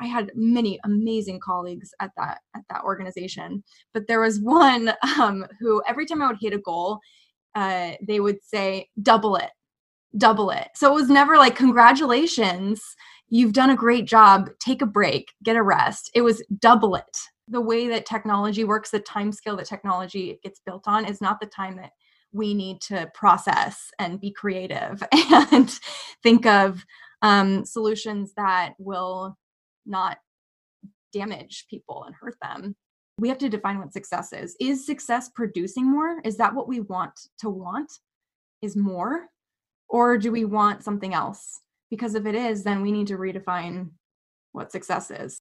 I had many amazing colleagues at that at that organization, but there was one um, who every time I would hit a goal, uh, they would say double it, double it. So it was never like congratulations, you've done a great job. Take a break, get a rest. It was double it. The way that technology works, the time scale that technology gets built on, is not the time that we need to process and be creative and think of um, solutions that will not damage people and hurt them. We have to define what success is. Is success producing more? Is that what we want to want? Is more? Or do we want something else? Because if it is, then we need to redefine what success is.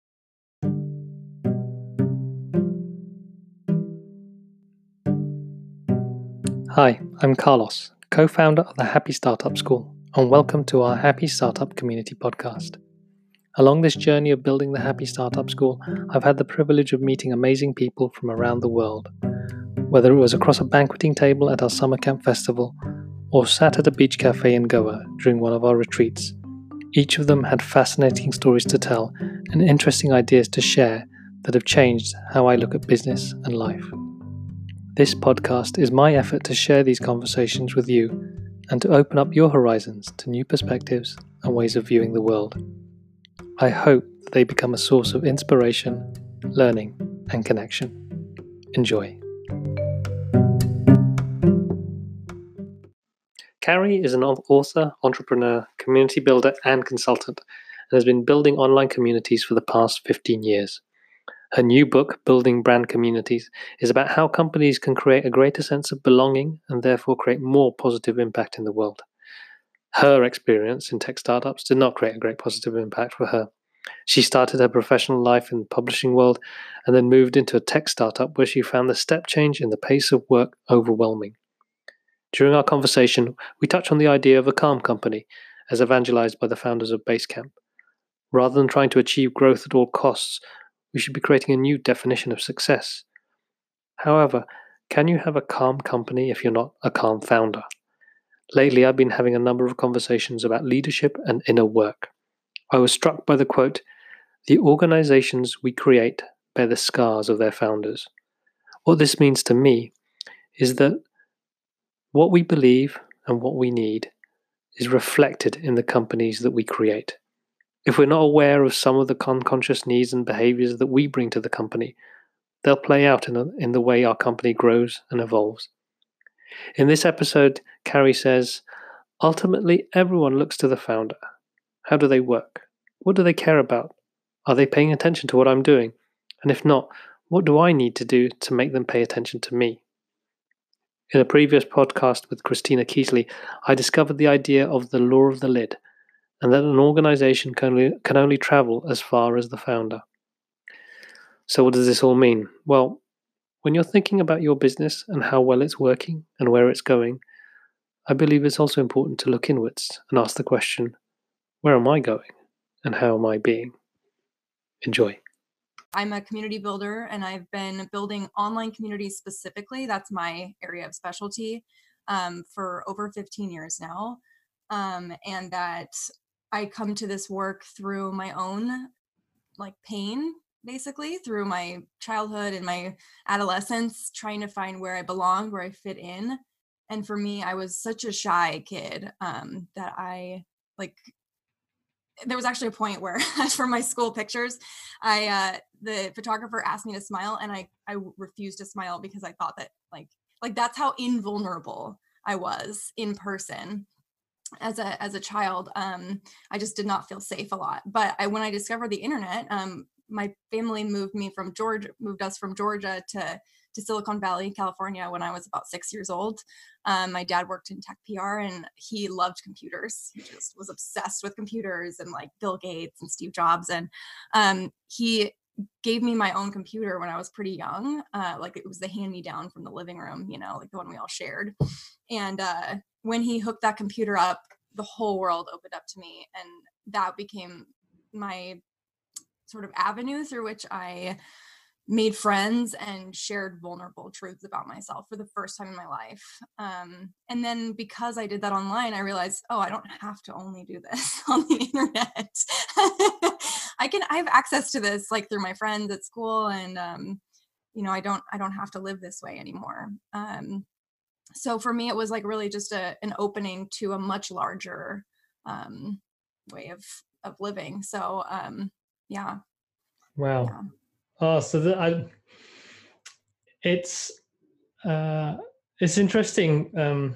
Hi, I'm Carlos, co founder of the Happy Startup School, and welcome to our Happy Startup Community podcast. Along this journey of building the Happy Startup School, I've had the privilege of meeting amazing people from around the world. Whether it was across a banqueting table at our summer camp festival or sat at a beach cafe in Goa during one of our retreats, each of them had fascinating stories to tell and interesting ideas to share that have changed how I look at business and life. This podcast is my effort to share these conversations with you and to open up your horizons to new perspectives and ways of viewing the world. I hope that they become a source of inspiration, learning, and connection. Enjoy. Carrie is an author, entrepreneur, community builder, and consultant, and has been building online communities for the past 15 years. Her new book, Building Brand Communities, is about how companies can create a greater sense of belonging and therefore create more positive impact in the world her experience in tech startups did not create a great positive impact for her. She started her professional life in the publishing world and then moved into a tech startup where she found the step change in the pace of work overwhelming. During our conversation, we touch on the idea of a calm company as evangelized by the founders of Basecamp. Rather than trying to achieve growth at all costs, we should be creating a new definition of success. However, can you have a calm company if you're not a calm founder? Lately, I've been having a number of conversations about leadership and inner work. I was struck by the quote The organizations we create bear the scars of their founders. What this means to me is that what we believe and what we need is reflected in the companies that we create. If we're not aware of some of the unconscious needs and behaviors that we bring to the company, they'll play out in, a, in the way our company grows and evolves. In this episode, Carrie says, Ultimately, everyone looks to the founder. How do they work? What do they care about? Are they paying attention to what I'm doing? And if not, what do I need to do to make them pay attention to me? In a previous podcast with Christina Keatley, I discovered the idea of the law of the lid, and that an organization can only, can only travel as far as the founder. So, what does this all mean? Well, when you're thinking about your business and how well it's working and where it's going, I believe it's also important to look inwards and ask the question where am I going and how am I being? Enjoy. I'm a community builder and I've been building online communities specifically. That's my area of specialty um, for over 15 years now. Um, and that I come to this work through my own like pain basically through my childhood and my adolescence trying to find where i belong where i fit in. And for me i was such a shy kid um, that i like there was actually a point where for my school pictures i uh, the photographer asked me to smile and i i refused to smile because i thought that like like that's how invulnerable i was in person as a as a child. Um i just did not feel safe a lot. But i when i discovered the internet um my family moved me from Georgia, moved us from Georgia to to Silicon Valley, California, when I was about six years old. Um, my dad worked in tech PR, and he loved computers. He just was obsessed with computers and like Bill Gates and Steve Jobs. And um, he gave me my own computer when I was pretty young. Uh, like it was the hand me down from the living room, you know, like the one we all shared. And uh, when he hooked that computer up, the whole world opened up to me, and that became my sort of avenue through which I made friends and shared vulnerable truths about myself for the first time in my life. Um, and then because I did that online, I realized, oh, I don't have to only do this on the internet. I can I have access to this like through my friends at school and um you know, I don't I don't have to live this way anymore. Um so for me it was like really just a an opening to a much larger um way of of living. So um yeah. Wow. Yeah. Oh, so the, I it's uh it's interesting um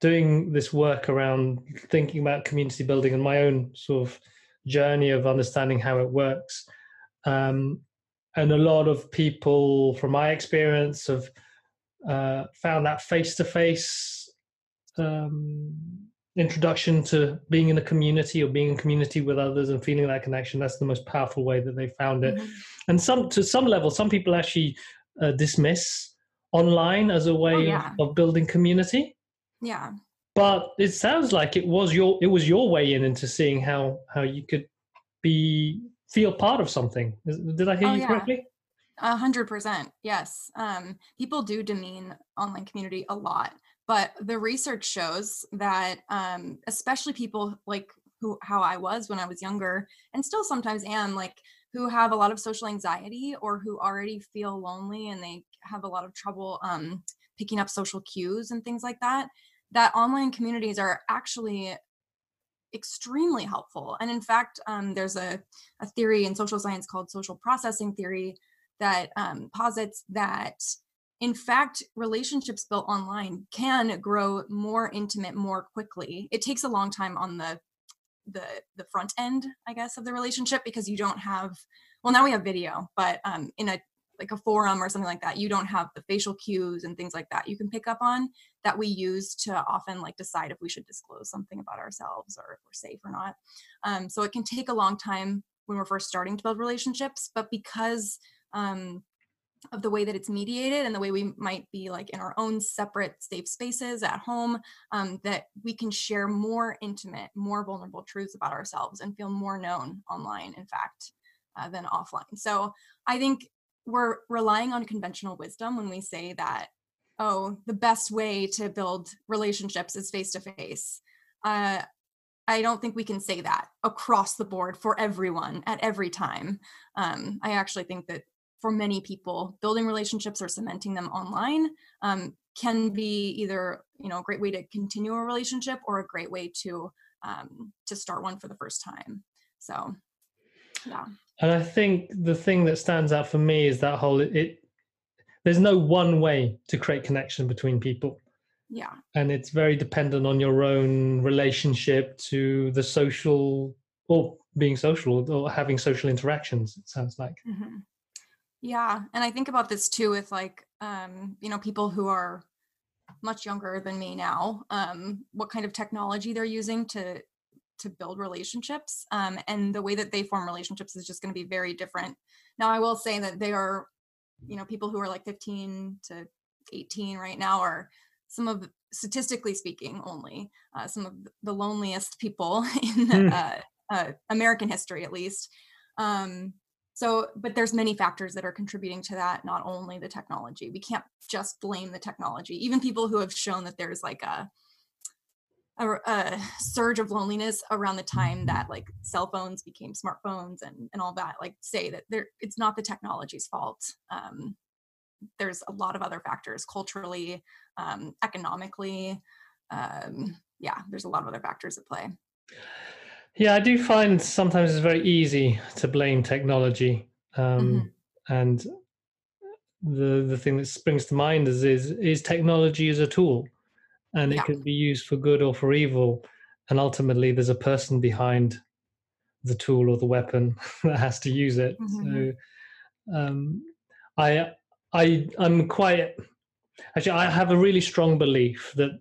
doing this work around thinking about community building and my own sort of journey of understanding how it works. Um, and a lot of people, from my experience, have uh, found that face to face introduction to being in a community or being in community with others and feeling that connection. That's the most powerful way that they found it. Mm-hmm. And some, to some level, some people actually uh, dismiss online as a way oh, yeah. of, of building community. Yeah. But it sounds like it was your it was your way in into seeing how how you could be feel part of something. Did I hear oh, you yeah. correctly? A hundred percent. Yes. Um, people do demean online community a lot, but the research shows that, um, especially people like who, how I was when I was younger and still sometimes am like who have a lot of social anxiety or who already feel lonely and they have a lot of trouble, um, picking up social cues and things like that that online communities are actually extremely helpful. And in fact um, there's a, a theory in social science called social processing theory that um, posits that in fact relationships built online can grow more intimate more quickly. It takes a long time on the the the front end i guess of the relationship because you don't have well now we have video but um, in a like a forum or something like that you don't have the facial cues and things like that you can pick up on that we use to often like decide if we should disclose something about ourselves or if we're safe or not. Um, so it can take a long time when we're first starting to build relationships but because um, of the way that it's mediated and the way we might be like in our own separate safe spaces at home um, that we can share more intimate more vulnerable truths about ourselves and feel more known online in fact uh, than offline. So i think we're relying on conventional wisdom when we say that oh the best way to build relationships is face to face i don't think we can say that across the board for everyone at every time. Um, i actually think that for many people building relationships or cementing them online um, can be either you know a great way to continue a relationship or a great way to um, to start one for the first time so yeah and I think the thing that stands out for me is that whole it, it there's no one way to create connection between people. Yeah. And it's very dependent on your own relationship to the social or being social or having social interactions, it sounds like. Mm-hmm. Yeah. And I think about this too with like, um, you know, people who are much younger than me now, um, what kind of technology they're using to to build relationships um, and the way that they form relationships is just going to be very different now i will say that they are you know people who are like 15 to 18 right now are some of statistically speaking only uh, some of the loneliest people in mm. uh, uh, american history at least um, so but there's many factors that are contributing to that not only the technology. We can't just blame the technology. Even people who have shown that there's like a a, a, surge of loneliness around the time that like cell phones became smartphones and and all that like say that there it's not the technology's fault. Um, there's a lot of other factors culturally um, economically um, yeah there's a lot of other factors at play yeah i do find sometimes it's very easy to blame technology um, mm-hmm. and the the thing that springs to mind is is is technology as a tool and yeah. it can be used for good or for evil and ultimately there's a person behind the tool or the weapon that has to use it mm-hmm. so um, i i i'm quite actually i have a really strong belief that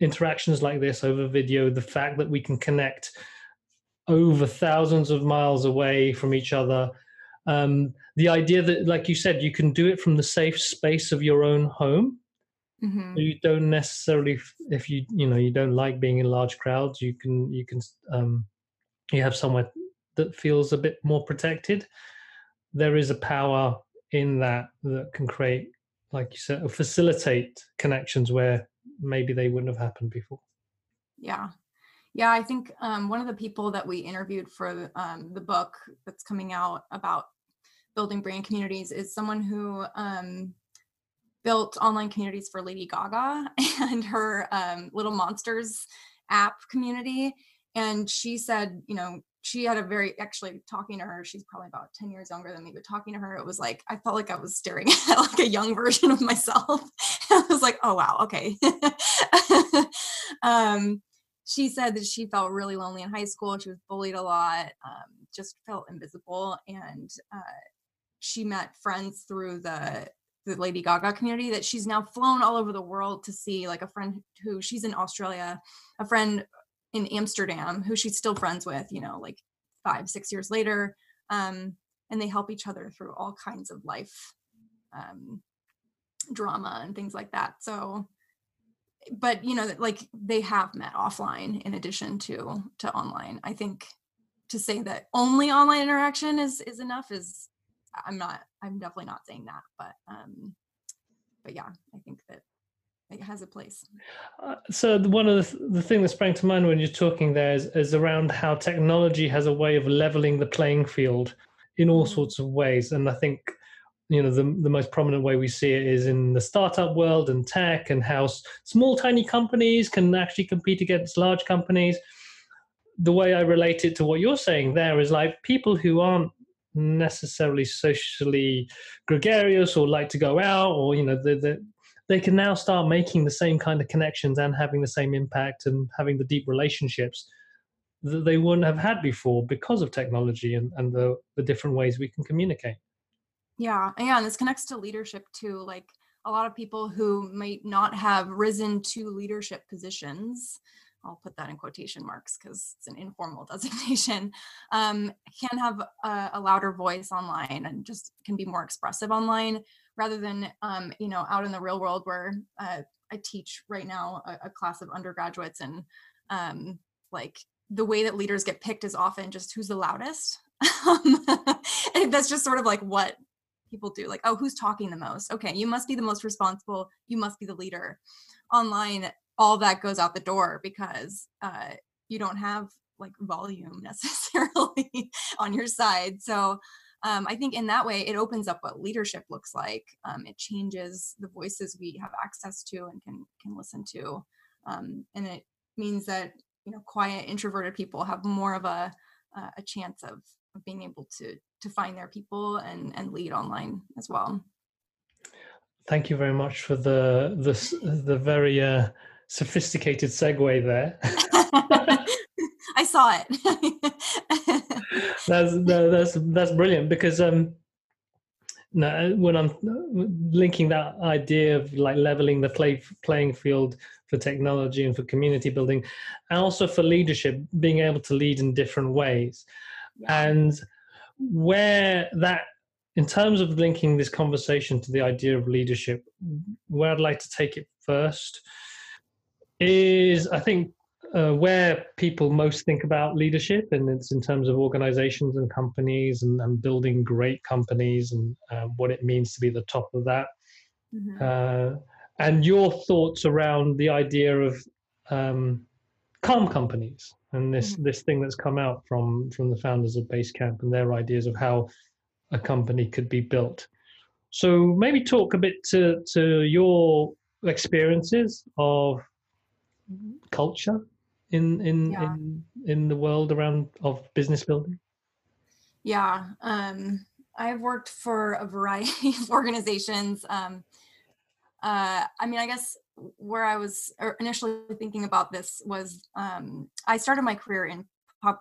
interactions like this over video the fact that we can connect over thousands of miles away from each other um, the idea that like you said you can do it from the safe space of your own home Mm-hmm. So you don't necessarily, if you you know you don't like being in large crowds, you can you can um, you have somewhere that feels a bit more protected. There is a power in that that can create, like you said, facilitate connections where maybe they wouldn't have happened before. Yeah, Yeah, I think um, one of the people that we interviewed for um, the book that's coming out about building brand communities is someone who um, built online communities for Lady Gaga and her um, Little Monsters app community. And she said, you know, she had a very actually talking to her she's probably about 10 years younger than me but talking to her it was like i felt like i was staring at like a young version of myself i was like oh wow okay um, she said that she felt really lonely in high school she was bullied a lot um, just felt invisible and uh, she met friends through the the lady gaga community that she's now flown all over the world to see like a friend who she's in australia a friend in Amsterdam who she's still friends with, you know, like five, six years later. Um, and they help each other through all kinds of life um, drama and things like that. So, but you know, like they have met offline in addition to to online. I think to say that only online interaction is is enough is I'm not I'm definitely not saying that, but um, but yeah, I think that it has a place. Uh, so one of the, the thing that sprang to mind when you're talking there is, is around how technology has a way of leveling the playing field in all mm-hmm. sorts of ways, and I think you know the the most prominent way we see it is in the startup world and tech, and how small tiny companies can actually compete against large companies. The way I relate it to what you're saying there is like people who aren't necessarily socially gregarious or like to go out or you know the, the they can now start making the same kind of connections and having the same impact and having the deep relationships that they wouldn't have had before because of technology and, and the, the different ways we can communicate. Yeah. Yeah. And this connects to leadership too. Like a lot of people who might not have risen to leadership positions, I'll put that in quotation marks because it's an informal designation, um, can have a, a louder voice online and just can be more expressive online rather than um, you know out in the real world where uh, I teach right now a, a class of undergraduates and um, like the way that leaders get picked is often just who's the loudest. and that's just sort of like what people do like oh who's talking the most? Okay you must be the most responsible you must be the leader. Online all that goes out the door because uh, you don't have like volume necessarily on your side. So um, I think in that way it opens up what leadership looks like. Um, it changes the voices we have access to and can can listen to, um, and it means that you know quiet introverted people have more of a uh, a chance of, of being able to to find their people and and lead online as well. Thank you very much for the the the very uh, sophisticated segue there. I saw it. that's that's that's brilliant because um, no, when I'm linking that idea of like leveling the play, playing field for technology and for community building, and also for leadership, being able to lead in different ways, yeah. and where that in terms of linking this conversation to the idea of leadership, where I'd like to take it first is I think uh, where people most think about leadership, and it's in terms of organizations and companies and, and building great companies and uh, what it means to be the top of that. Mm-hmm. Uh, and your thoughts around the idea of um, calm companies and this mm-hmm. this thing that's come out from from the founders of Basecamp and their ideas of how a company could be built. So maybe talk a bit to to your experiences of culture in in yeah. in in the world around of business building? Yeah, um, I've worked for a variety of organizations. Um, uh, I mean, I guess where I was er, initially thinking about this was um, I started my career in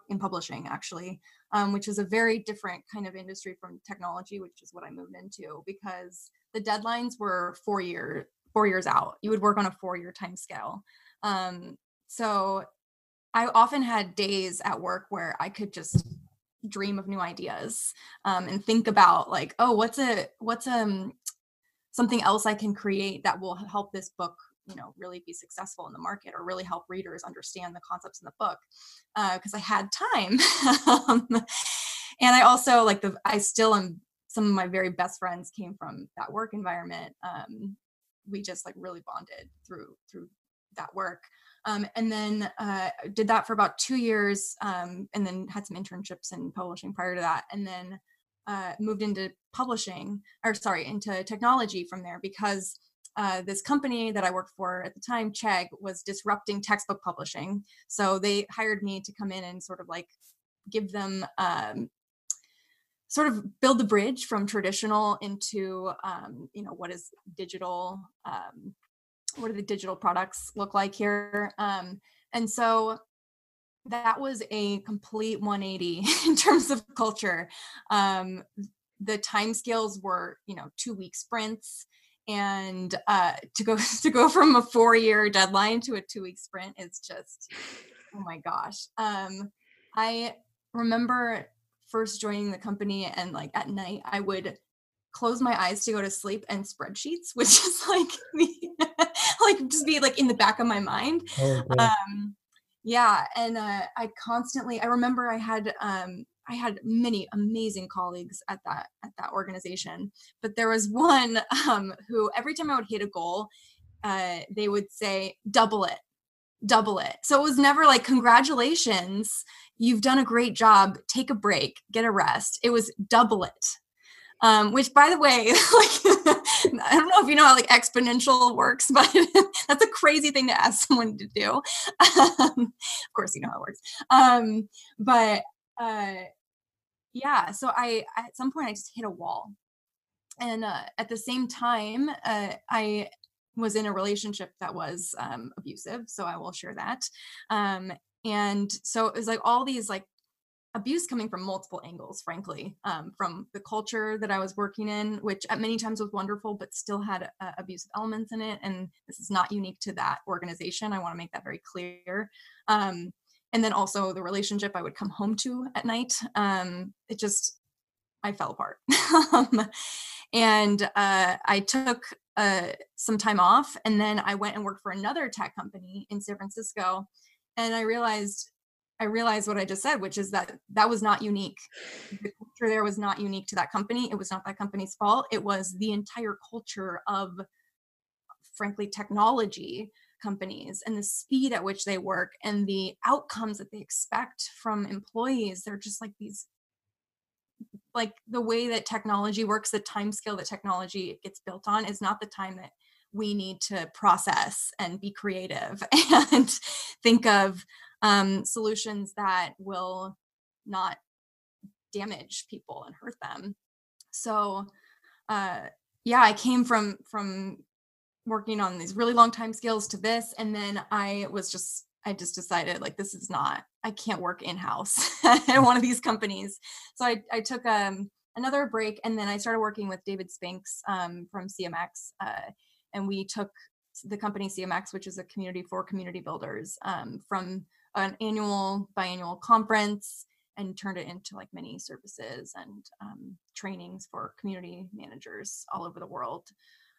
in publishing actually, um, which is a very different kind of industry from technology, which is what I moved into because the deadlines were four year four years out. You would work on a four year time scale. Um, so I often had days at work where I could just dream of new ideas um, and think about like, oh, what's a what's um something else I can create that will help this book you know really be successful in the market or really help readers understand the concepts in the book because uh, i had time. Um, and i also like the i still am some of my very best friends came from that work environment um, we just like really bonded through through that work. Um, and then uh, did that for about two years, um, and then had some internships in publishing prior to that, and then uh, moved into publishing, or sorry, into technology from there because uh, this company that I worked for at the time, Chegg, was disrupting textbook publishing. So they hired me to come in and sort of like give them um, sort of build the bridge from traditional into um, you know what is digital um, what do the digital products look like here um, and so that was a complete 180 in terms of culture. Um, the time scales were you know two week sprints and uh, to go to go from a four year deadline to a two week sprint is just oh my gosh. Um, i remember first joining the company and like at night i would close my eyes to go to sleep and spreadsheets which is like me like just be like in the back of my mind. Oh, um yeah and uh, i constantly i remember i had um i had many amazing colleagues at that at that organization but there was one um who every time i would hit a goal uh they would say double it double it. So it was never like congratulations you've done a great job take a break get a rest. It was double it um, which by the way like i don't know if you know how like exponential works but that's a crazy thing to ask someone to do. Um, of course you know how it works. Um, but uh, yeah so i at some point i just hit a wall. And uh, at the same time uh, i was in a relationship that was um, abusive so i will share that. Um, and so it was like all these like abuse coming from multiple angles frankly um, from the culture that i was working in which at many times was wonderful but still had uh, abusive elements in it. And this is not unique to that organization. I want to make that very clear. Um, and then also the relationship i would come home to at night. Um, it just i fell apart. Um, and uh, i took uh, some time off and then i went and worked for another tech company in san francisco and i realized i realized what i just said which is that that was not unique. The culture there was not unique to that company. It was not that company's fault. It was the entire culture of frankly technology companies and the speed at which they work and the outcomes that they expect from employees. They're just like these like the way that technology works the time scale that technology gets built on is not the time that we need to process and be creative and think of um, solutions that will not damage people and hurt them so uh, yeah i came from from working on these really long time scales to this and then i was just i just decided like this is not i can't work in-house at mm. one of these companies so i, I took um, another break and then i started working with david spinks um, from cmx uh, and we took the company cmx which is a community for community builders um, from an annual biannual conference and turned it into like many services and um, trainings for community managers all over the world.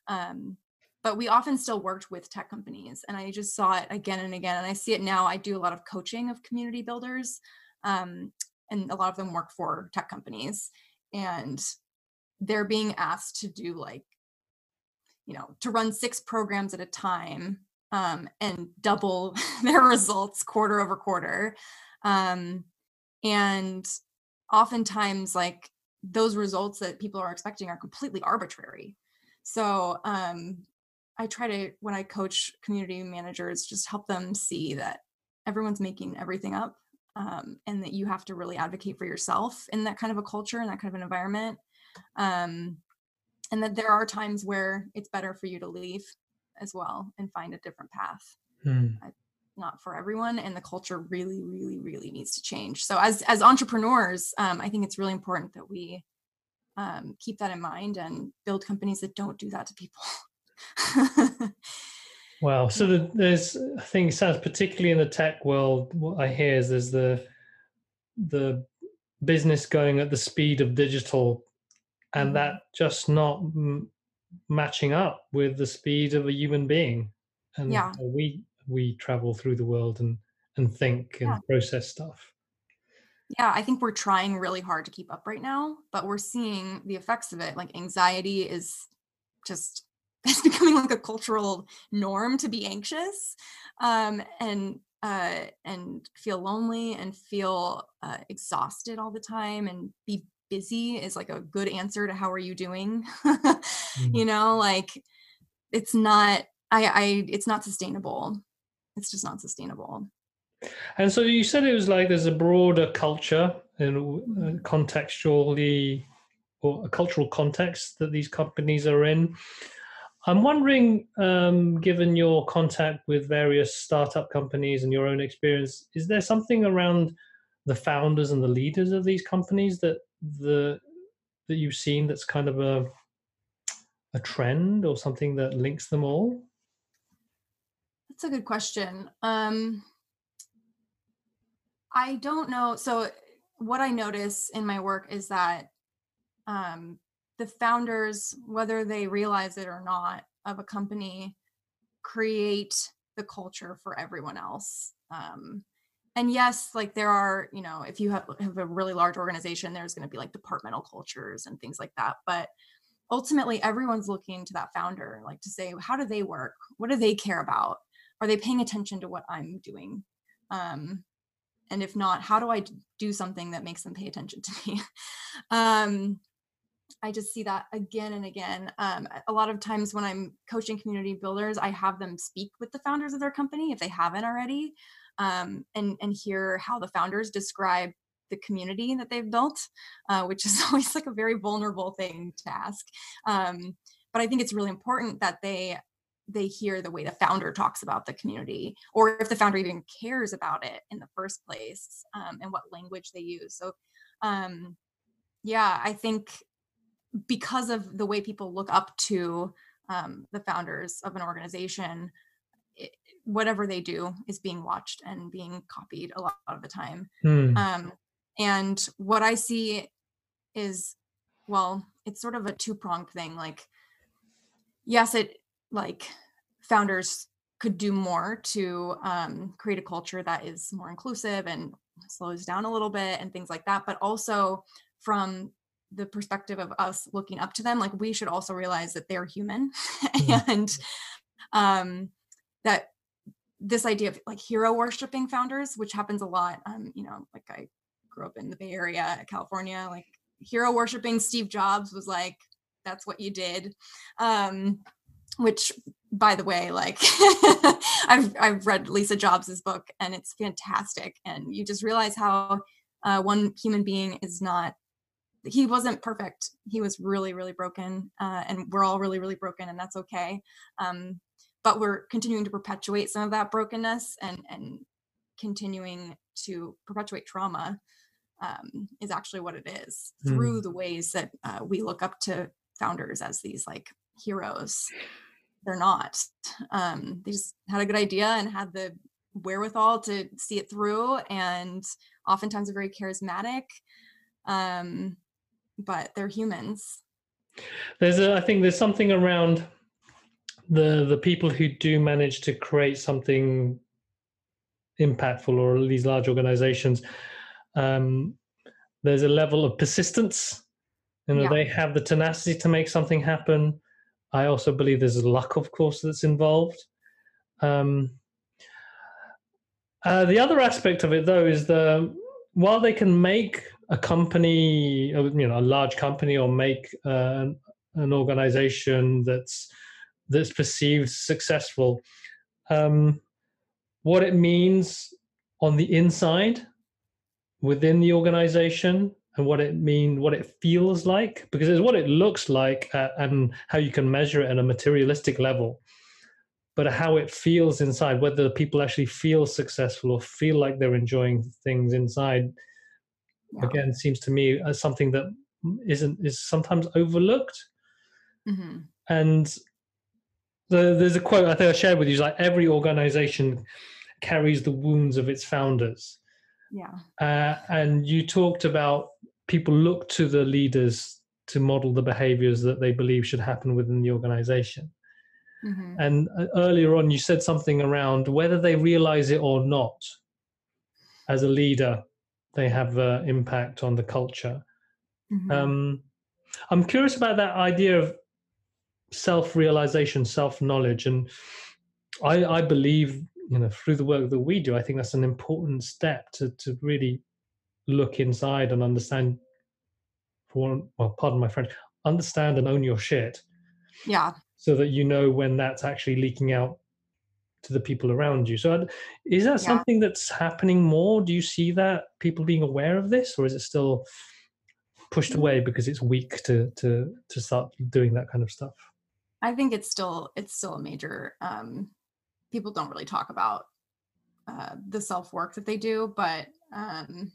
Um, but we often still worked with tech companies and i just saw it again and again and i see it now. I do a lot of coaching of community builders um, and a lot of them work for tech companies and they're being asked to do like you know to run six programs at a time um, and double their results quarter over quarter. Um, and oftentimes like those results that people are expecting are completely arbitrary. So um, I try to when I coach community managers, just help them see that everyone's making everything up, um, and that you have to really advocate for yourself in that kind of a culture and that kind of an environment, um, and that there are times where it's better for you to leave as well and find a different path. Hmm. not for everyone, and the culture really, really, really needs to change. So as as entrepreneurs, um, I think it's really important that we um, keep that in mind and build companies that don't do that to people. wow. So the, there's, I think, it sounds particularly in the tech world. What I hear is there's the the business going at the speed of digital, and mm-hmm. that just not matching up with the speed of a human being. And yeah. we we travel through the world and and think and yeah. process stuff. Yeah, I think we're trying really hard to keep up right now, but we're seeing the effects of it. Like anxiety is just it's becoming like a cultural norm to be anxious um, and uh, and feel lonely and feel uh, exhausted all the time and be busy is like a good answer to how are you doing mm-hmm. you know like it's not i i it's not sustainable. It's just not sustainable. And so you said it was like there's a broader culture and uh, contextually or a cultural context that these companies are in. I'm wondering, um, given your contact with various startup companies and your own experience, is there something around the founders and the leaders of these companies that the that you've seen that's kind of a a trend or something that links them all? That's a good question. Um, I don't know. So, what I notice in my work is that um, the founders, whether they realize it or not, of a company create the culture for everyone else. Um, and yes, like there are, you know, if you have, have a really large organization, there's going to be like departmental cultures and things like that. But ultimately, everyone's looking to that founder, like to say, how do they work? What do they care about? Are they paying attention to what I'm doing? Um, and if not, how do I do something that makes them pay attention to me? um, I just see that again and again. Um, a lot of times when I'm coaching community builders, I have them speak with the founders of their company if they haven't already, um, and and hear how the founders describe the community that they've built, uh, which is always like a very vulnerable thing to ask. Um, but I think it's really important that they they hear the way the founder talks about the community, or if the founder even cares about it in the first place, um, and what language they use. So um, yeah i think because of the way people look up to um, the founders of an organization it, whatever they do is being watched and being copied a lot of the time hmm. um, and what i see is well it's sort of a two-pronged thing like yes it like founders could do more to um, create a culture that is more inclusive and slows down a little bit and things like that but also from the perspective of us looking up to them like we should also realize that they're human mm-hmm. and um that this idea of like hero worshiping founders which happens a lot um you know like i grew up in the bay area california like hero worshiping steve jobs was like that's what you did um which by the way like i've i've read lisa jobs's book and it's fantastic and you just realize how uh, one human being is not he wasn't perfect. He was really, really broken, uh, and we're all really, really broken, and that's okay. Um, but we're continuing to perpetuate some of that brokenness and and continuing to perpetuate trauma um, is actually what it is mm. through the ways that uh, we look up to founders as these like heroes. They're not. Um, they just had a good idea and had the wherewithal to see it through, and oftentimes are very charismatic. Um, but they're humans. There's a, I think there's something around the the people who do manage to create something impactful or these large organizations. Um, there's a level of persistence. You know, yeah. they have the tenacity to make something happen. I also believe there's luck, of course, that's involved. Um, uh, the other aspect of it, though, is the while they can make a company, uh, you know, a large company, or make uh, an organization that's that's perceived successful, um, what it means on the inside within the organization and what it mean what it feels like because it's what it looks like uh, and how you can measure it at a materialistic level but how it feels inside whether people actually feel successful or feel like they're enjoying things inside yeah. again seems to me as something that isn't is sometimes overlooked mm-hmm. and the, there's a quote i think i shared with you is like every organization carries the wounds of its founders yeah uh, and you talked about people look to the leaders to model the behaviors that they believe should happen within the organization mm-hmm. and uh, earlier on you said something around whether they realize it or not as a leader they have uh, impact on the culture. Mm-hmm. Um, I'm curious about that idea of self-realization self-knowledge and i i believe you know through the work that we do i think that's an important step to to really look inside and understand for one, well pardon my french understand and own your shit yeah so that you know when that's actually leaking out to the people around you so is that Yeah. something that's happening more do you see that people being aware of this or is it still pushed Mm. away because it's weak to to to start doing that kind of stuff I think it's still it's still a major. Um, people don't really talk about uh, the self work that they do, but um,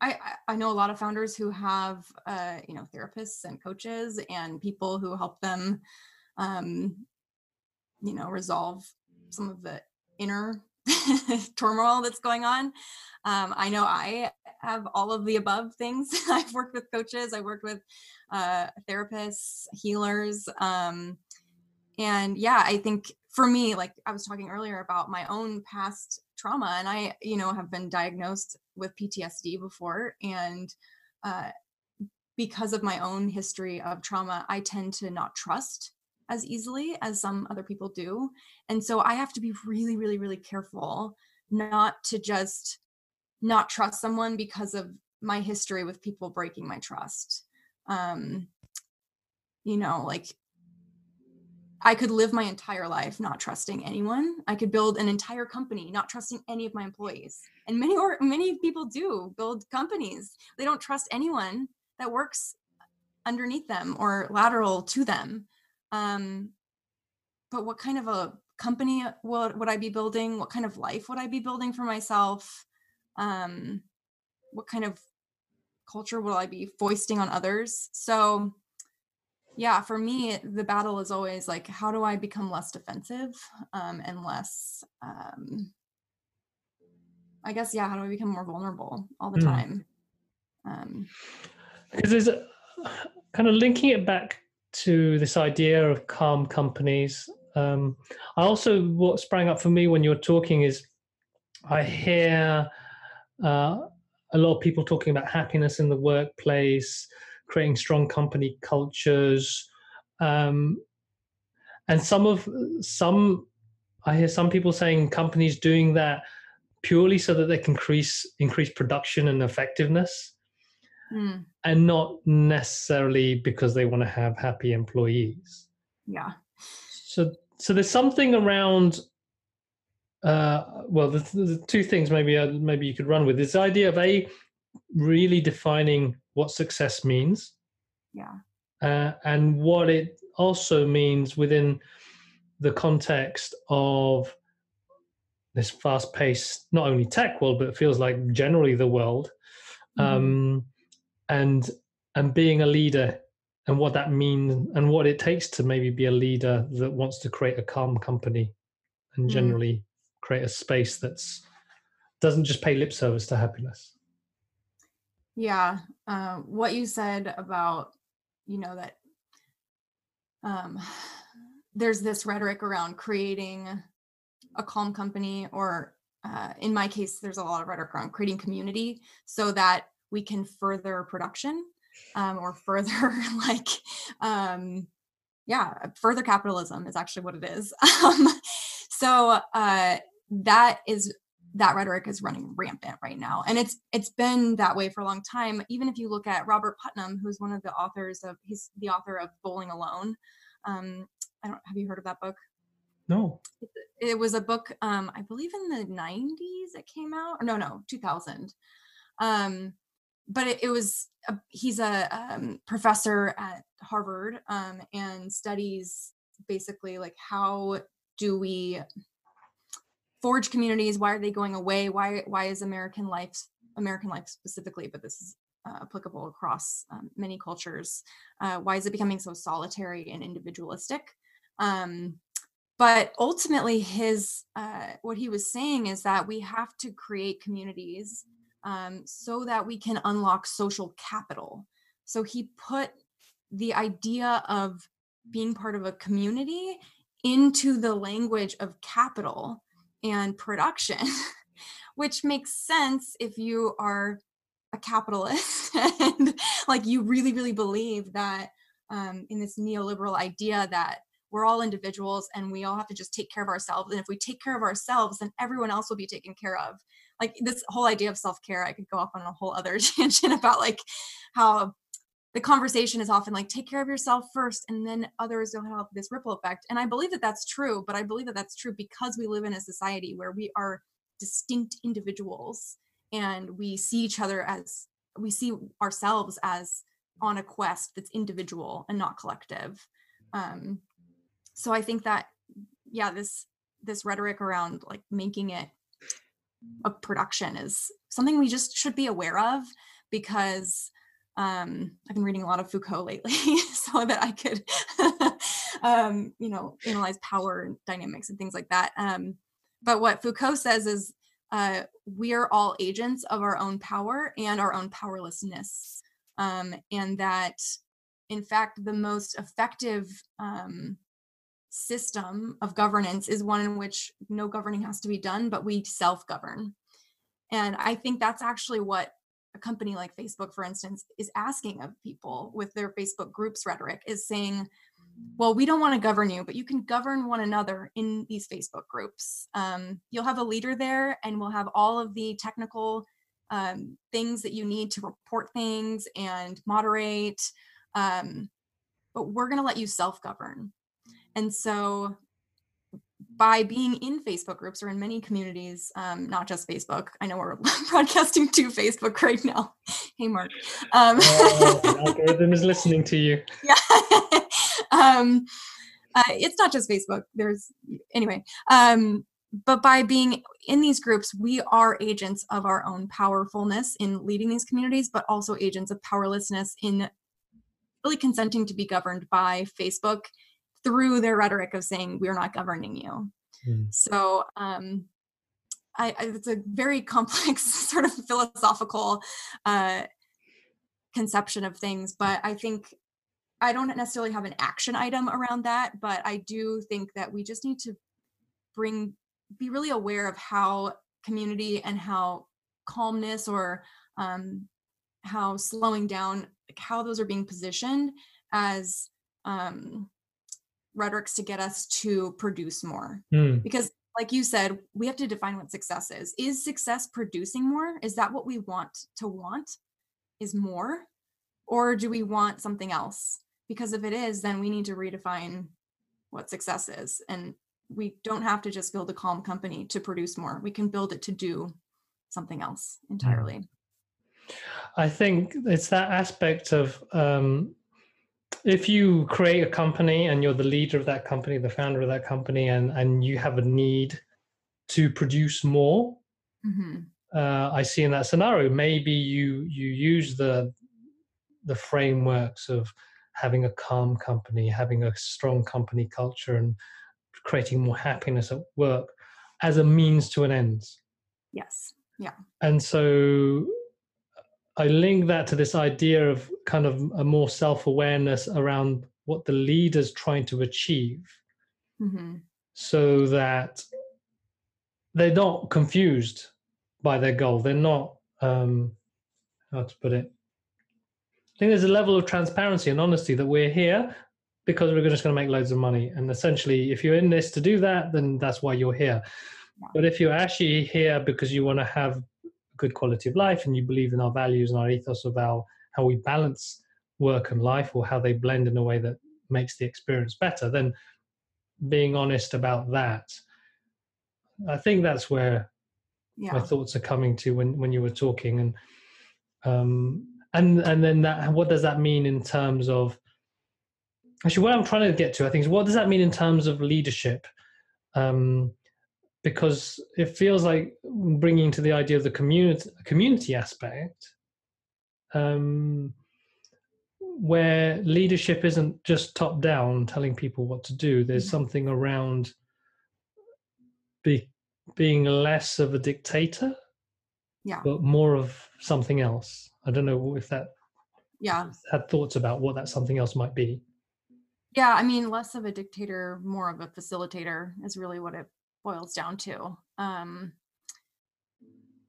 I I- know a lot of founders who have uh, you know therapists and coaches and people who help them, um, you know, resolve some of the inner turmoil that's going on. Um, I know I have all of the above things. I've worked with coaches. I worked with uh, therapists, healers. Um, and yeah i think for me like i was talking earlier about my own past trauma and i you know have been diagnosed with ptsd before and uh, because of my own history of trauma i tend to not trust as easily as some other people do and so i have to be really really really careful not to just not trust someone because of my history with people breaking my trust. Um you know like I could live my entire life not trusting anyone. I could build an entire company not trusting any of my employees. And many or many people do build companies. They don't trust anyone that works underneath them or lateral to them. Um, but what kind of a company would, would I be building? What kind of life would I be building for myself? Um, what kind of culture will I be foisting on others? So yeah for me the battle is always like how do i become less defensive um, and less um, i guess yeah how do i become more vulnerable all the Hmm. time um, because there's a, kind of linking it back to this idea of calm companies um, i also what sprang up for me when you were talking is i hear uh, a lot of people talking about happiness in the workplace creating strong company cultures um, and some of some i hear some people saying companies doing that purely so that they can increase increase production and effectiveness mm, and not necessarily because they want to have happy employees. yeah So, so there's something around. Uh, well, the, the two things maybe uh, maybe you could run with this idea of a really defining what success means yeah uh, and what it also means within the context of this fast-paced not only tech world but it feels like generally the world Mhm. um, and and being a leader and what that means and what it takes to maybe be a leader that wants to create a calm company and Mm. generally create a space that's doesn't just pay lip service to happiness yeah uh, what you said about you know that um, there's this rhetoric around creating a calm company or uh, in my case there's a lot of rhetoric around creating community so that we can further production um, or further like um, yeah further capitalism is actually what it is. Um, so uh, that is that rhetoric is running rampant right now. And it's it's been that way for a long time. Even if you look at robert putnam who's one of the authors of he's the author of bowling alone. Um i don't have you heard of that book? No. It was a book um i believe in the 90s it came out. No no 2000 um but it, it was a, he's a um, professor at harvard um, and studies basically like how do we forge communities why are they going away? Why why is american life american life specifically but this is uh, applicable across um, many cultures uh, why is it becoming so solitary and individualistic? Um, but ultimately his uh, what he was saying is that we have to create communities um, so that we can unlock social capital. So he put the idea of being part of a community into the language of capital and production, which makes sense if you are a capitalist and like you really, really believe that um, in this neoliberal idea that we're all individuals and we all have to just take care of ourselves and if we take care of ourselves then everyone else will be taken care of. Like this whole idea of self-care i could go off on a whole other tangent about like how the conversation is often like take care of yourself first and then others will have this ripple effect. And i believe that that's true but i believe that that's true because we live in a society where we are distinct individuals and we see each other as we see ourselves as on a quest that's individual and not collective. Um so i think that yeah this this rhetoric around like making it a production is something we just should be aware of because um, I've been reading a lot of Foucault lately so that I could, um, you know, analyze power dynamics and things like that. Um, but what Foucault says is uh, we are all agents of our own power and our own powerlessness. Um, and that, in fact, the most effective um, system of governance is one in which no governing has to be done, but we self govern. And I think that's actually what a company like Facebook, for instance, is asking of people with their Facebook groups rhetoric is saying, well, we don't want to govern you, but you can govern one another in these Facebook groups. Um, you'll have a leader there, and we'll have all of the technical um, things that you need to report things and moderate. Um, but we're going to let you self govern. And so by being in Facebook groups or in many communities, um, not just Facebook. I know we're broadcasting to Facebook right now. Hey, Mark. Um, oh, algorithm is listening to you. Yeah. um, uh, it's not just Facebook. There's anyway. Um, but by being in these groups, we are agents of our own powerfulness in leading these communities, but also agents of powerlessness in really consenting to be governed by Facebook through their rhetoric of saying we're not governing you. Mm. So um, I, I, it's a very complex sort of philosophical uh, conception of things, but I think I don't necessarily have an action item around that, but I do think that we just need to bring be really aware of how community and how calmness or um, how slowing down like how those are being positioned as um, rhetorics to get us to produce more. Mm. Because, like you said, we have to define what success is. Is success producing more? Is that what we want to want? Is more? Or do we want something else? Because if it is, then we need to redefine what success is. And we don't have to just build a calm company to produce more. We can build it to do something else hmm. entirely. I think it's that aspect of um, if you create a company and you're the leader of that company, the founder of that company, and and you have a need to produce more, mm-hmm. uh, I see in that scenario maybe you you use the the frameworks of having a calm company, having a strong company culture, and creating more happiness at work as a means to an end. Yes. Yeah. And so I link that to this idea of kind of a more self awareness around what the leader's trying to achieve mm-hmm. so that they're not confused by their goal. They're not, um, how to put it? I think there's a level of transparency and honesty that we're here because we're just going to make loads of money. And essentially, if you're in this to do that, then that's why you're here. But if you're actually here because you want to have good quality of life and you believe in our values and our ethos about how we balance work and life or how they blend in a way that makes the experience better, then being honest about that, I think that's where yeah. my thoughts are coming to when, when you were talking and um and and then that what does that mean in terms of actually what i'm trying to get to i think is what does that mean in terms of leadership um because it feels like bringing to the idea of the community community aspect um, where leadership isn't just top down telling people what to do. There's mm-hmm. something around be, being less of a dictator yeah. but more of something else. I don't know if that yeah. had thoughts about what that something else might be. Yeah i mean less of a dictator more of a facilitator is really what it boils down to. Um,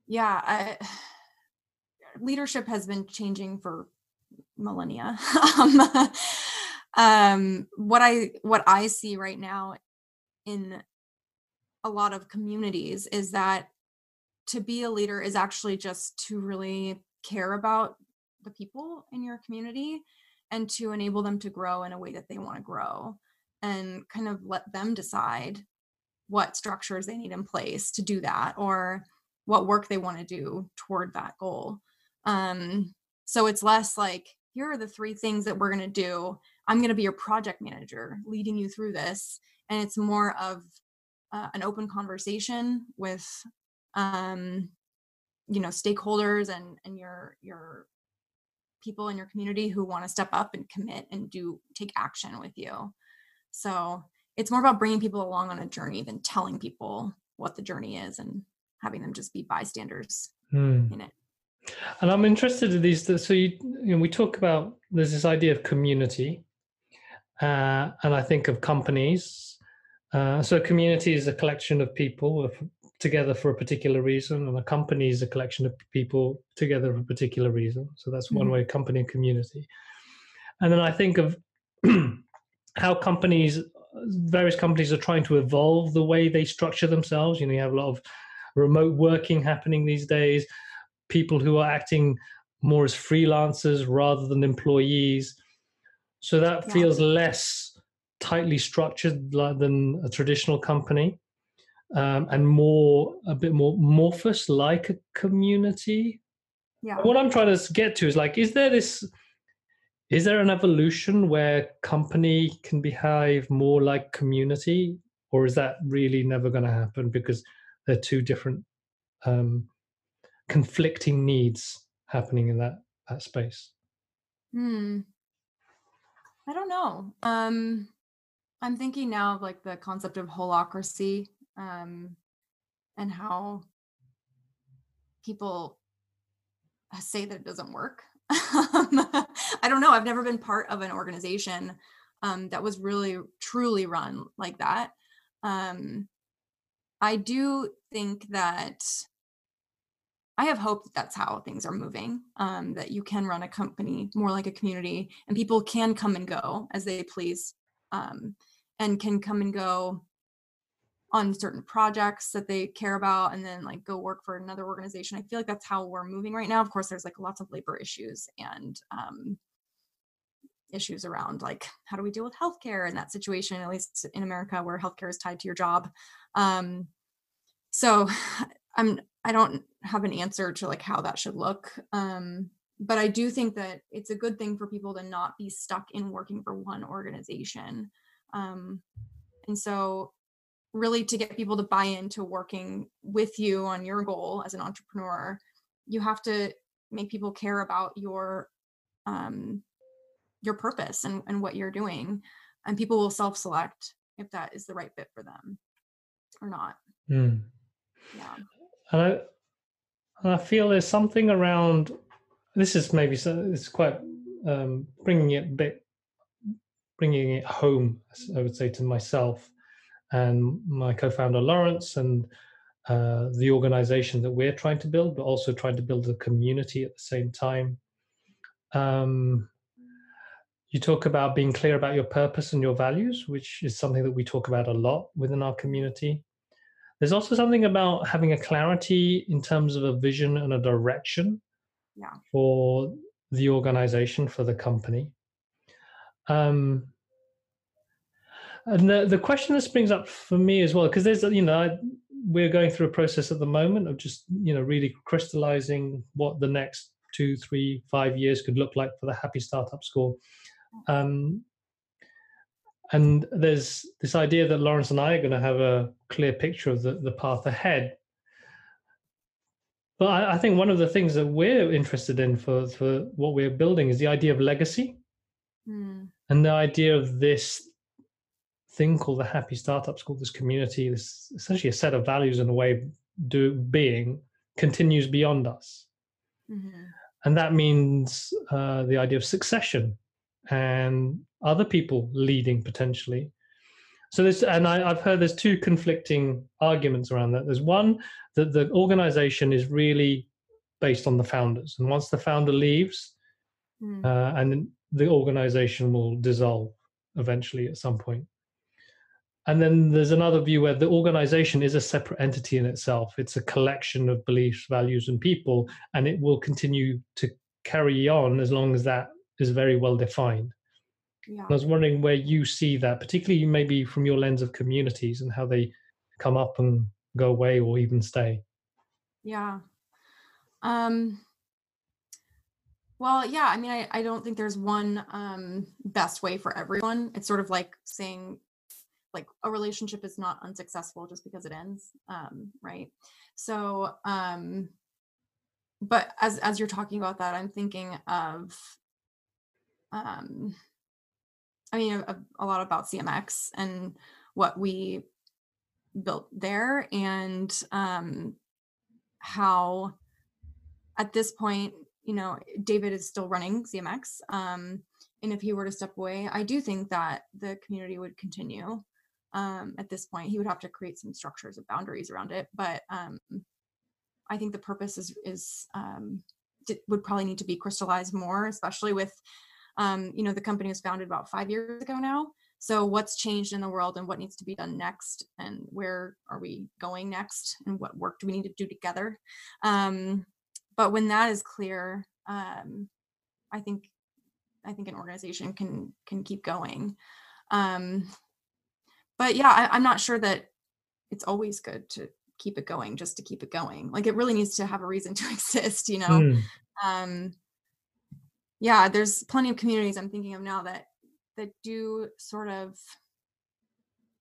yeah, I, leadership has been changing for millennia. um, um, what I what I see right now in a lot of communities is that to be a leader is actually just to really care about the people in your community and to enable them to grow in a way that they want to grow and kind of let them decide what structures they need in place to do that or what work they want to do toward that goal. Um, so it's less like, here are the three things that we're going to do. I'm going to be your project manager leading you through this. And it's more of uh, an open conversation with, um, you know, stakeholders and, and your, your people in your community who want to step up and commit and do take action with you. So it's more about bringing people along on a journey than telling people what the journey is and having them just be bystanders Hmm. in it. And I'm interested in these. So you, you know, we talk about there's this idea of community, uh, and I think of companies. Uh, so a community is a collection of people together for a particular reason, and a company is a collection of people together for a particular reason. So that's one Mhm. way: company and community. And then I think of how companies, various companies, are trying to evolve the way they structure themselves. You know, you have a lot of remote working happening these days people who are acting more as freelancers rather than employees. So that Yeah. feels less tightly structured than a traditional company, um, and more a bit more morphous like a community. Yeah. What I'm trying to get to is like, is there this? Is there an evolution where company can behave more like community, or is that really never going to happen because they're two different um, conflicting needs happening in that that space. Hmm. I don't know. Um, I'm thinking now of like the concept of holacracy, um, and how people say that it doesn't work. I don't know. I've never been part of an organization um, that was really truly run like that. Um, I do think that I have hope that that's how things are moving. Um, that you can run a company more like a community, and people can come and go as they please, um, and can come and go on certain projects that they care about, and then like go work for another organization. I feel like that's how we're moving right now. Of course, there's like lots of labor issues and um, issues around like how do we deal with healthcare in that situation, at least in America, where healthcare is tied to your job. Um, so I'm I don't have an answer to like how that should look. Um, but I do think that it's a good thing for people to not be stuck in working for one organization. Um, and so really to get people to buy into working with you on your goal as an entrepreneur, you have to make people care about your um, your purpose and, and what you're doing. And people will self-select if that is the right fit for them or not. Mm. Yeah. And I, and I feel there's something around. This is maybe so. It's quite um, bringing it bit, bringing it home. I would say to myself and my co-founder Lawrence and uh, the organization that we're trying to build, but also trying to build a community at the same time. Um, you talk about being clear about your purpose and your values, which is something that we talk about a lot within our community. There's also something about having a clarity in terms of a vision and a direction Yeah. for the organization, for the company. Um, and the, the question this brings up for me as well, because there's, you know, I, we're going through a process at the moment of just, you know, really crystallizing what the next two, three, five years could look like for the Happy Startup School. Um, and there's this idea that Lawrence and I are going to have a clear picture of the, the path ahead. But I, I think one of the things that we're interested in for, for what we're building is the idea of legacy Hmm. and the idea of this thing called the Happy Startup School, this community, this essentially a set of values and a way of do, being continues beyond us. Mhm. And that means uh, the idea of succession and other people leading potentially. So there's, and I, I've heard there's two conflicting arguments around that. There's one that the organization is really based on the founders, and once the founder leaves, Hmm. uh, and the organization will dissolve. eventually at some point. And then there's another view where the organization is a separate entity in itself. It's a collection of beliefs, values, and people, and it will continue to carry on as long as that is very well defined. Yeah. I was wondering where you see that, particularly maybe from your lens of communities and how they come up and go away or even stay. Yeah. Um well, yeah, I mean I, I don't think there's one um best way for everyone. It's sort of like saying like a relationship is not unsuccessful just because it ends. Um, right. So um but as as you're talking about that, I'm thinking of um I mean a, a lot about CMX and what we built there and um how at this point you know david is still running cmx um and if he were to step away i do think that the community would continue um at this point he would have to create some structures of boundaries around it but um i think the purpose is is um d- would probably need to be crystallized more especially with um you know the company was founded about five years ago now. So what's changed in the world and what needs to be done next and where are we going next and what work do we need to do together? Um, but when that is clear um, i think i think an organization can can keep going. Um, but yeah I, i'm not sure that it's always good to keep it going just to keep it going. Like it really needs to have a reason to exist you know? Mm. um yeah there's plenty of communities i'm thinking of now that that do sort of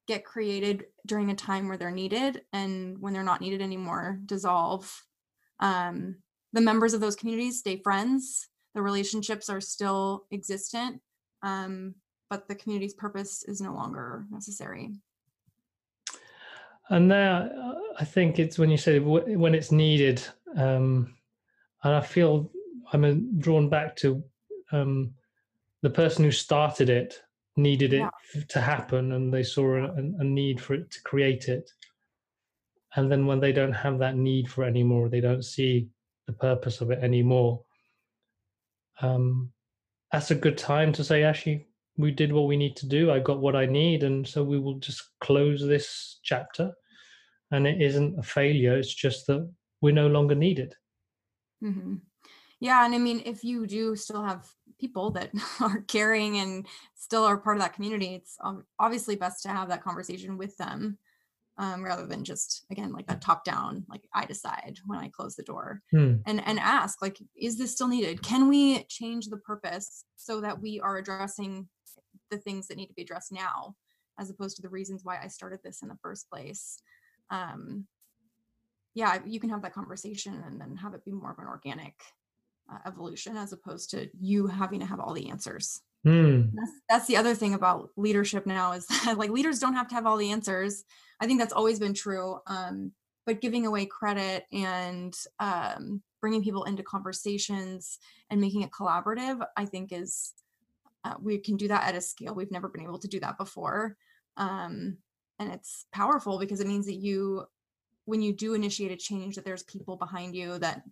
get created during a time where they're needed and when they're not needed anymore dissolve. Um, the members of those communities stay friends. The relationships are still existent. Um, but the community's purpose is no longer necessary And there, uh, I think it's when you say when it's needed, um, and I feel I'm uh, drawn back to um, the person who started it needed it Yeah. to happen, and they saw a, a need for it to create it. And then when they don't have that need for it anymore, they don't see the purpose of it anymore. Um, that's a good time to say, actually, we did what we need to do. I got what I need, and so we will just close this chapter. And it isn't a failure; it's just that we're no longer needed. hmm Yeah, and I mean, if you do still have people that are caring and still are part of that community, it's um, obviously best to have that conversation with them um, rather than just again like that top down, like I decide when I close the door, Hmm. and and ask like, is this still needed? Can we change the purpose so that we are addressing the things that need to be addressed now, as opposed to the reasons why I started this in the first place? Um, yeah, you can have that conversation and then have it be more of an organic uh, evolution as opposed to you having to have all the answers. Hmm. That's that's the other thing about leadership now is that like leaders don't have to have all the answers. I think that's always been true. Um, but giving away credit and um, bringing people into conversations and making it collaborative, I think is uh, we can do that at a scale we've never been able to do that before. Um, and it's powerful because it means that you when you do initiate a change that there's people behind you that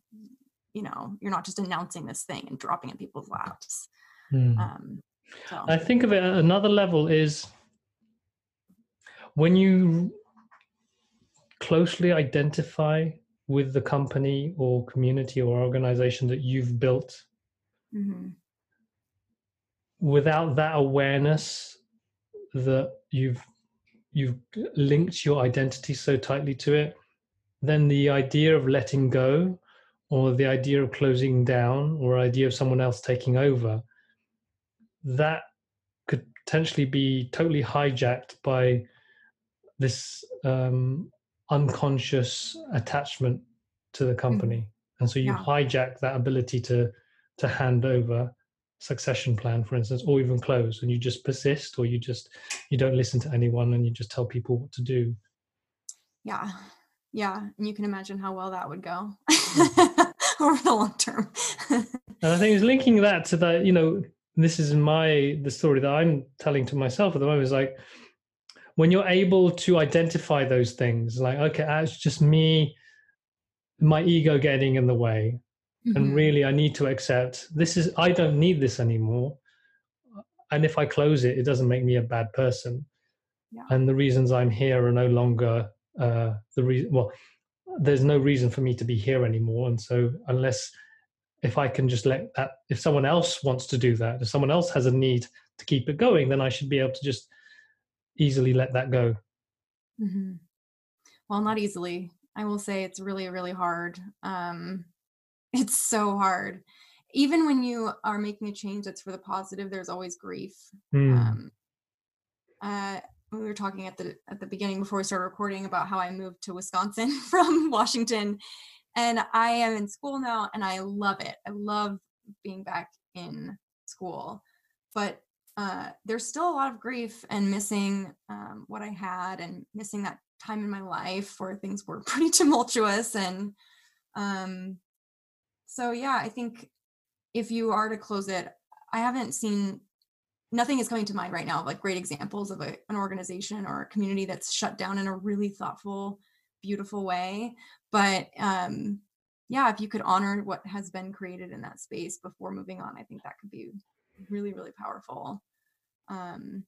you know you're not just announcing this thing and dropping in people's laps Hmm. um so I think of it another level is when you closely identify with the company or community or organization that you've built mhm, without that awareness that you've you've linked your identity so tightly to it then the idea of letting go or the idea of closing down or idea of someone else taking over that could potentially be totally hijacked by this um, unconscious attachment to the company. And so you Yeah. hijack that ability to to hand over succession plan for instance or even close and you just persist or you just you don't listen to anyone and you just tell people what to do. Yeah. Yeah and you can imagine how well that would go Mm. over the long term. And i think it's linking that to that you know this is my the story that i'm telling to myself at the moment is like when you're able to identify those things like okay that's just me my ego getting in the way and Mhm, really i need to accept this is i don't need this anymore and if I close it, it doesn't make me a bad person. Yeah. And the reasons I'm here are no longer uh, the reason. Well, there's no reason for me to be here anymore. And so, unless if I can just let that, if someone else wants to do that, if someone else has a need to keep it going, then I should be able to just easily let that go. hmm Well, not easily. I will say it's really, really hard. Um, it's so hard. Even when you are making a change that's for the positive, there's always grief. Hmm. Um, uh, we were talking at the at the beginning before we started recording about how I moved to Wisconsin from Washington, and I am in school now, and I love it. I love being back in school, but uh, there's still a lot of grief and missing um, what I had and missing that time in my life where things were pretty tumultuous and um, so yeah, I think if you are to close it, I haven't seen nothing is coming to mind right now like great examples of a, an organization or a community that's shut down in a really thoughtful, beautiful way. But um, yeah, if you could honor what has been created in that space before moving on, I think that could be really, really powerful. Um,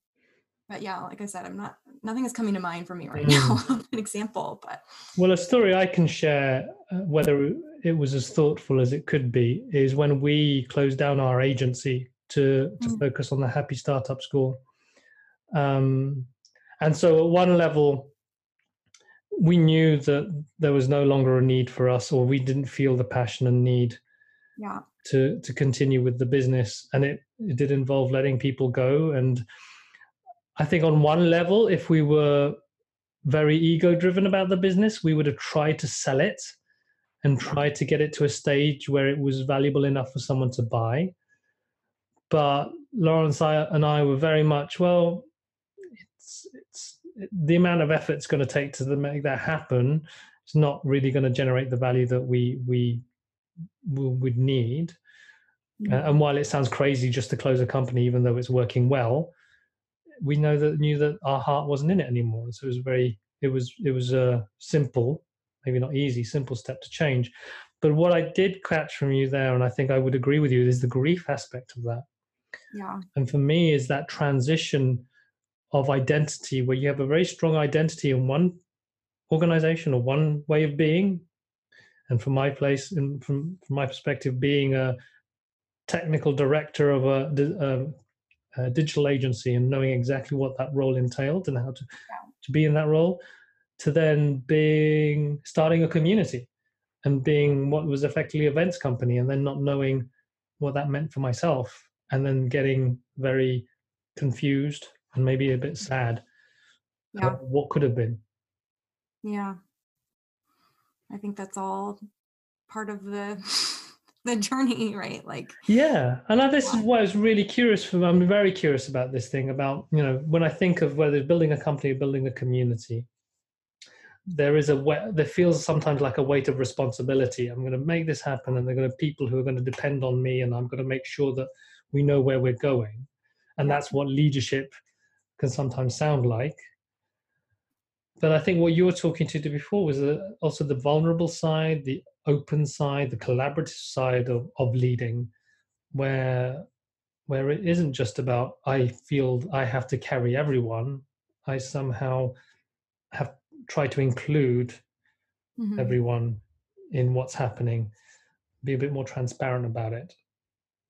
but yeah, like I said, I'm not nothing is coming to mind for me right now. An example, but Well, a story I can share, uh, whether it was as thoughtful as it could be, is when we closed down our agency to to Mm. focus on the Happy Startup School. Um, and so, at one level, we knew that there was no longer a need for us, or we didn't feel the passion and need yeah, to to continue with the business and it, it did involve letting people go and i think on one level if we were very ego driven about the business we would have tried to sell it and tried to get it to a stage where it was valuable enough for someone to buy but lawrence and i were very much well it's it's the amount of effort it's going to take to make that happen it's not really going to generate the value that we we we would need. Uh, and while it sounds crazy just to close a company, even though it's working well, we know that knew that our heart wasn't in it anymore. And so it was very, it was, it was a simple, maybe not easy, simple step to change. But what I did catch from you there, and I think I would agree with you, is the grief aspect of that. yeah, And for me, is that transition of identity where you have a very strong identity in one organization or one way of being. And from my place, and from, from my perspective, being a technical director of a, di- a digital agency and knowing exactly what that role entailed and how to, to be in that role, to then being starting a community and being what was effectively events company and then not knowing what that meant for myself and then getting very confused and maybe a bit sad yeah, about what could have been. Yeah. I think that's all part of the the journey, right? Like, yeah and I- this is what i was really curious for i'm very curious about this thing about you know when i think of whether building a company or building a community there is a way there feels sometimes like a weight of responsibility. I'm going to make this happen and going to people who are going to depend on me and i'm going to make sure that we know where we're going and that's what leadership can sometimes sound like but i think what you were talking to before was the, also the vulnerable side the open side the collaborative side of, of leading where where it isn't just about i feel i have to carry everyone. I somehow have tried to include mhm, everyone in what's happening. Be a bit more transparent about it.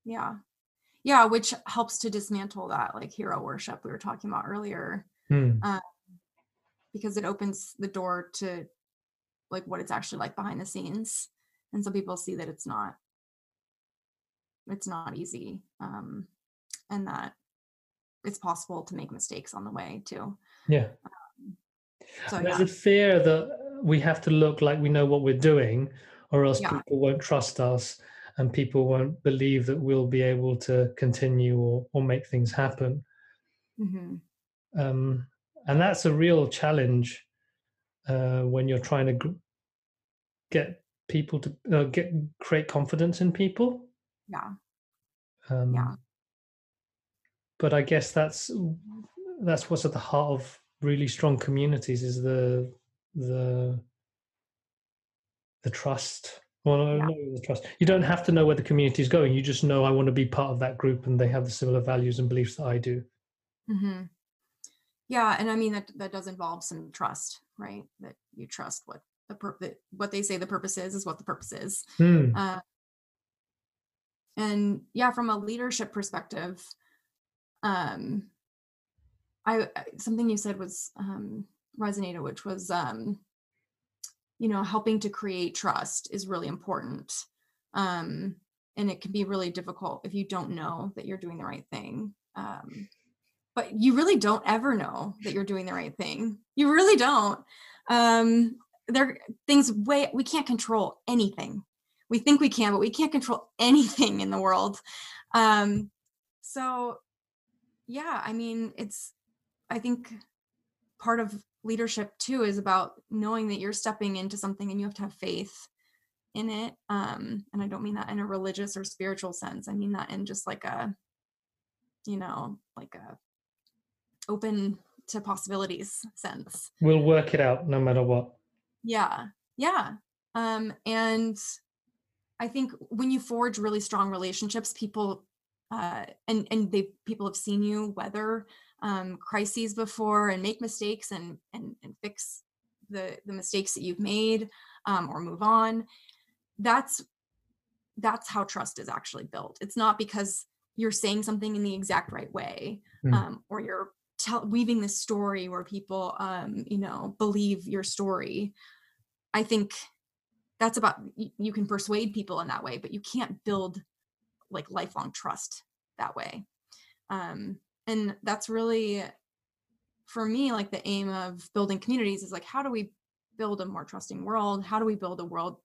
Yeah, yeah, which helps to dismantle that like hero worship we were talking about earlier, Hmm. Because it opens the door to like what it's actually like behind the scenes, and so people see that it's not. It's not easy, um, and that it's possible to make mistakes on the way too. yeah. So there's yeah, a fear that we have to look like we know what we're doing or else Yeah. people won't trust us and people won't believe that we'll be able to continue or, or make things happen? Hmm um, and that's a real challenge uh, when you're trying to gr- get people to uh, get create confidence in people yeah, um, Yeah. but i guess that's that's what's at the heart of really strong communities is the the the trust want Yeah. the trust. You don't have to know where the community is going. You just know I want to be part of that group, and they have the similar values and beliefs that I do. hmm Yeah, and I mean that that does involve some trust, right? That you trust what the purpose what they say the purpose is is what the purpose is. Hmm. Uh, and yeah, from a leadership perspective, um, I something you said was um, resonated, which was um, you know helping to create trust is really important, um, and it can be really difficult if you don't know that you're doing the right thing. Um, but you really don't ever know that you're doing the right thing. You really don't. Um, there things way we can't control anything we think we can but we can't control anything in the world um so yeah i mean it's i think part of leadership too is about knowing that you're stepping into something and you have to have faith in it um and i don't mean that in a religious or spiritual sense i mean that in just like a you know like a open to possibilities sense We'll work it out no matter what. yeah yeah um and i think when you forge really strong relationships people uh and and they people have seen you weather um crises before and make mistakes and and, and fix the the mistakes that you've made um or move on that's that's how trust is actually built it's not because you're saying something in the exact right way Mm. um or you're tell, weaving this story where people um you know believe your story i think that's about you, you can persuade people in that way but you can't build like lifelong trust that way. Um and that's really for me like the aim of building communities is like how do we build a more trusting world? How do we build a world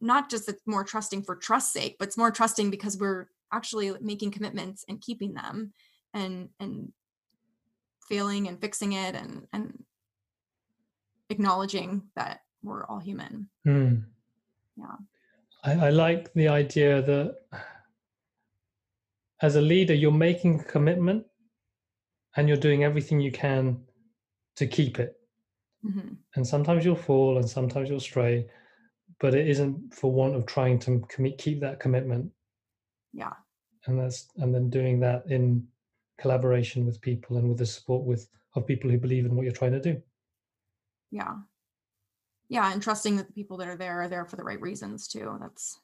not just that's more trusting for trust's sake but it's more trusting because we're actually making commitments and keeping them and and failing and fixing it and and acknowledging that we're all human Hmm. Yeah. I, I like the idea that as a leader, you're making a commitment and you're doing everything you can to keep it. hmm And sometimes you'll fall and sometimes you'll stray, but it isn't for want of trying to commit, keep that commitment. yeah And that's and then doing that in collaboration with people and with the support with of people who believe in what you're trying to do. yeah. Yeah and trusting that the people that are there are there for the right reasons too. That's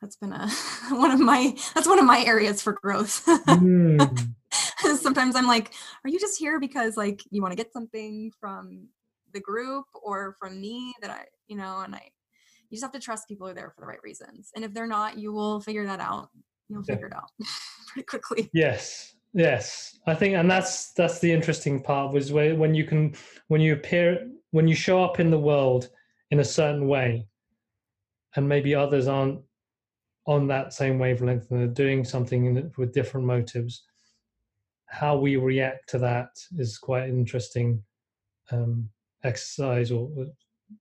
that's been a one of my that's one of my areas for growth. Hmm. sometimes i'm like are you just here because like you want to get something from the group or from me that i you know and i you just have to trust people are there for the right reasons. And if they're not you will figure that out. You'll Yeah. figure it out pretty quickly. Yes, yes. I think, and that's that's the interesting part was where when you can when you appear when you show up in the world in a certain way, and maybe others aren't on that same wavelength and they're doing something in, with different motives. How we react to that is quite interesting um, exercise or or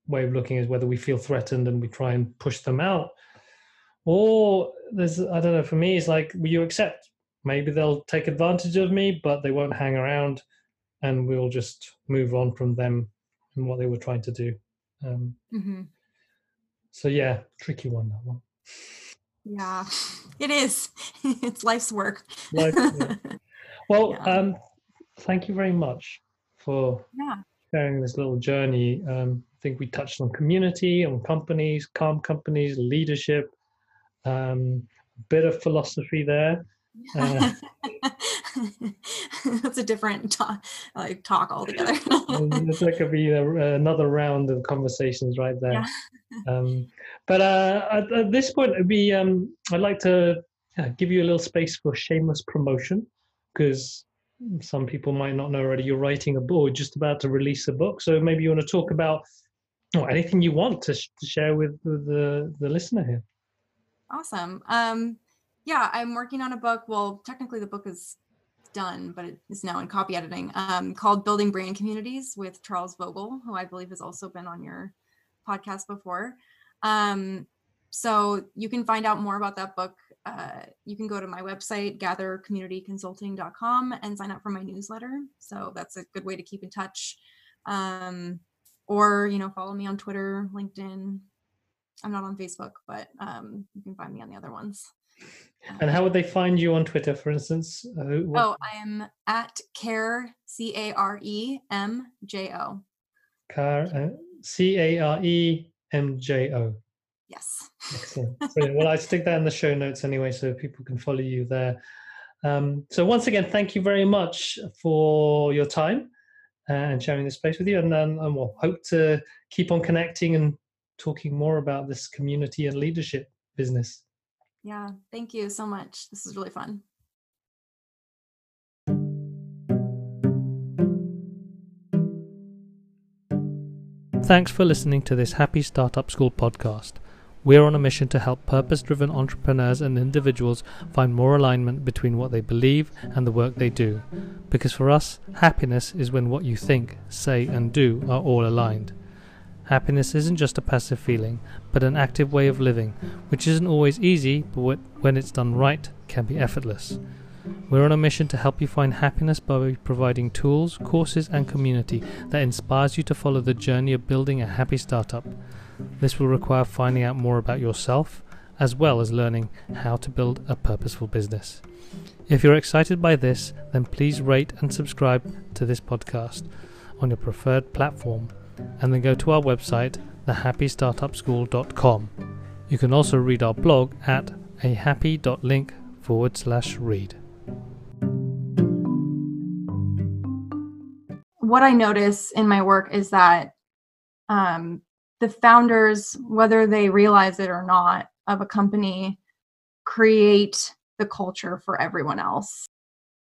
way of looking at whether we feel threatened and we try and push them out, or there's I don't know. For me, it's like will you accept maybe they'll take advantage of me, but they won't hang around, and we'll just move on from them and what they were trying to do. Um, hmm so yeah, tricky one that one. yeah it is it's life's work. Well, Yeah. um, thank you very much for yeah sharing this little journey. Um, I think we touched on community, on companies, calm companies, leadership, um, a bit of philosophy there. Uh, That's a different talk, like talk altogether. That could be a, another round of conversations right there. Yeah. Um, but uh, at, at this point, it'd be um, I'd like to uh, give you a little space for shameless promotion because some people might not know already. You're writing a book, just about to release a book, so maybe you want to talk about or anything you want to, sh- to share with the, the the listener here. awesome. Um, yeah, I'm working on a book. Well, technically, the book is done, but it is now in copy editing. Um, called "Building Brand Communities" with Charles Vogl, who I believe has also been on your podcast before. Um, so you can find out more about that book. Uh, you can go to my website, gathercommunityconsulting.com, and sign up for my newsletter. So that's a good way to keep in touch. Um, or you know, follow me on Twitter, LinkedIn, I'm not on Facebook, but um, you can find me on the other ones. And how would they find you on Twitter, for instance? Uh, oh, I am at care c a r e m j o. Car uh, c a r e m j o. Yes. Excellent. Brilliant. well, I stick that in the show notes anyway, so people can follow you there. Um, so once again, thank you very much for your time and sharing this space with you, and, um, and we'll hope to keep on connecting and talking more about this community and leadership business. Yeah, thank you so much. This is really fun. Thanks for listening to this Happy Startup School podcast. We're on a mission to help purpose driven entrepreneurs and individuals find more alignment between what they believe and the work they do. Because for us, happiness is when what you think, say, and do are all aligned. Happiness isn't just a passive feeling, but an active way of living, which isn't always easy, but when it's done right, can be effortless. We're on a mission to help you find happiness by providing tools, courses, and community that inspires you to follow the journey of building a happy startup. This will require finding out more about yourself, as well as learning how to build a purposeful business. If you're excited by this, then please rate and subscribe to this podcast on your preferred platform and then go to our website, thehappystartupschool.com. You can also read our blog at ahappy.link forward slash read. What I notice in my work is that um, the founders, whether they realize it or not, of a company create the culture for everyone else.